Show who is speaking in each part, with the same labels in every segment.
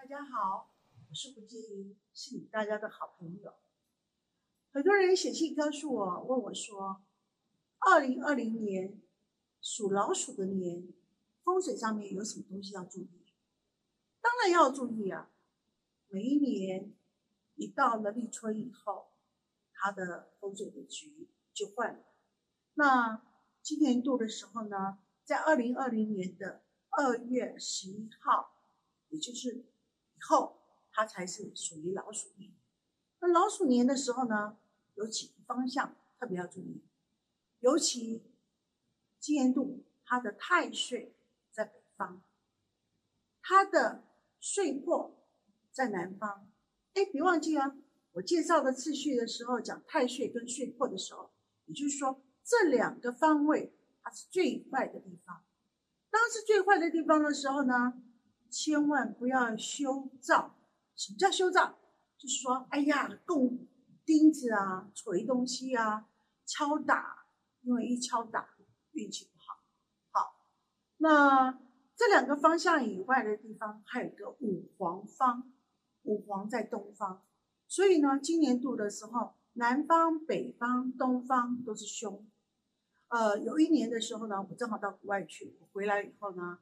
Speaker 1: 大家好，我是胡洁莹，是你大家的好朋友。很多人写信告诉我，问我说，二零二零年属老鼠的年，风水上面有什么东西要注意？当然要注意啊！每一年一到了立春以后，它的风水的局就换了。那今年度的时候呢，在二零二零年的二月十一号，也就是以后，它才是属于老鼠年。那老鼠年的时候呢，有几个方向特别要注意，尤其今年度它的太岁在北方，它的岁破在南方。哎，别忘记啊，我介绍的次序的时候讲太岁跟岁破的时候，也就是说这两个方位它是最坏的地方。当是最坏的地方的时候呢，千万不要修造。什么叫修造？就是说，哎呀，供钉子啊，锤东西啊，敲打，因为一敲打运气不好。好，那这两个方向以外的地方，还有一个五黄方，五黄在东方，所以呢，今年度的时候，南方、北方、东方都是凶。呃，有一年的时候呢，我正好到国外去，我回来以后呢，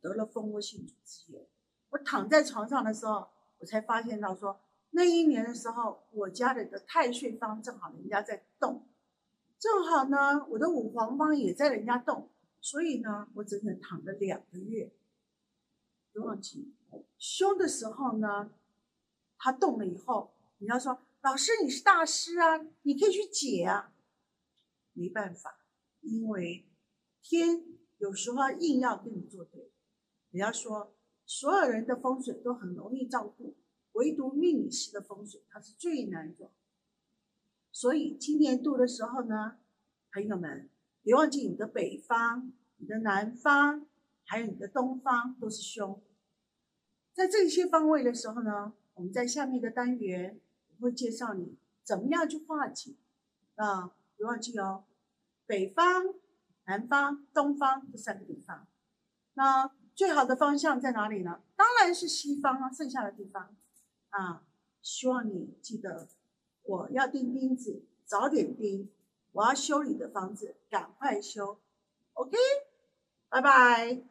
Speaker 1: 得了蜂窝性组织炎，我躺在床上的时候，我才发现到说。那一年的时候，我家里的太岁方正好人家在动，正好呢，我的五黄方也在人家动，所以呢，我整整躺了两个月。别忘记，凶的时候呢，他动了以后，你要说老师你是大师啊，你可以去解啊，没办法，因为天有时候硬要跟你作对。人家说，所有人的风水都很容易照顾。唯独命理师的风水，它是最难做。所以今年度的时候呢，朋友们别忘记你的北方、你的南方，还有你的东方都是凶。在这些方位的时候呢，我们在下面的单元我会介绍你怎么样去化解。啊，别忘记哦，北方、南方、东方这三个地方。那最好的方向在哪里呢？当然是西方啊，剩下的地方。啊，希望你记得，我要钉钉子，早点钉；我要修理的房子，赶快修。OK，拜拜。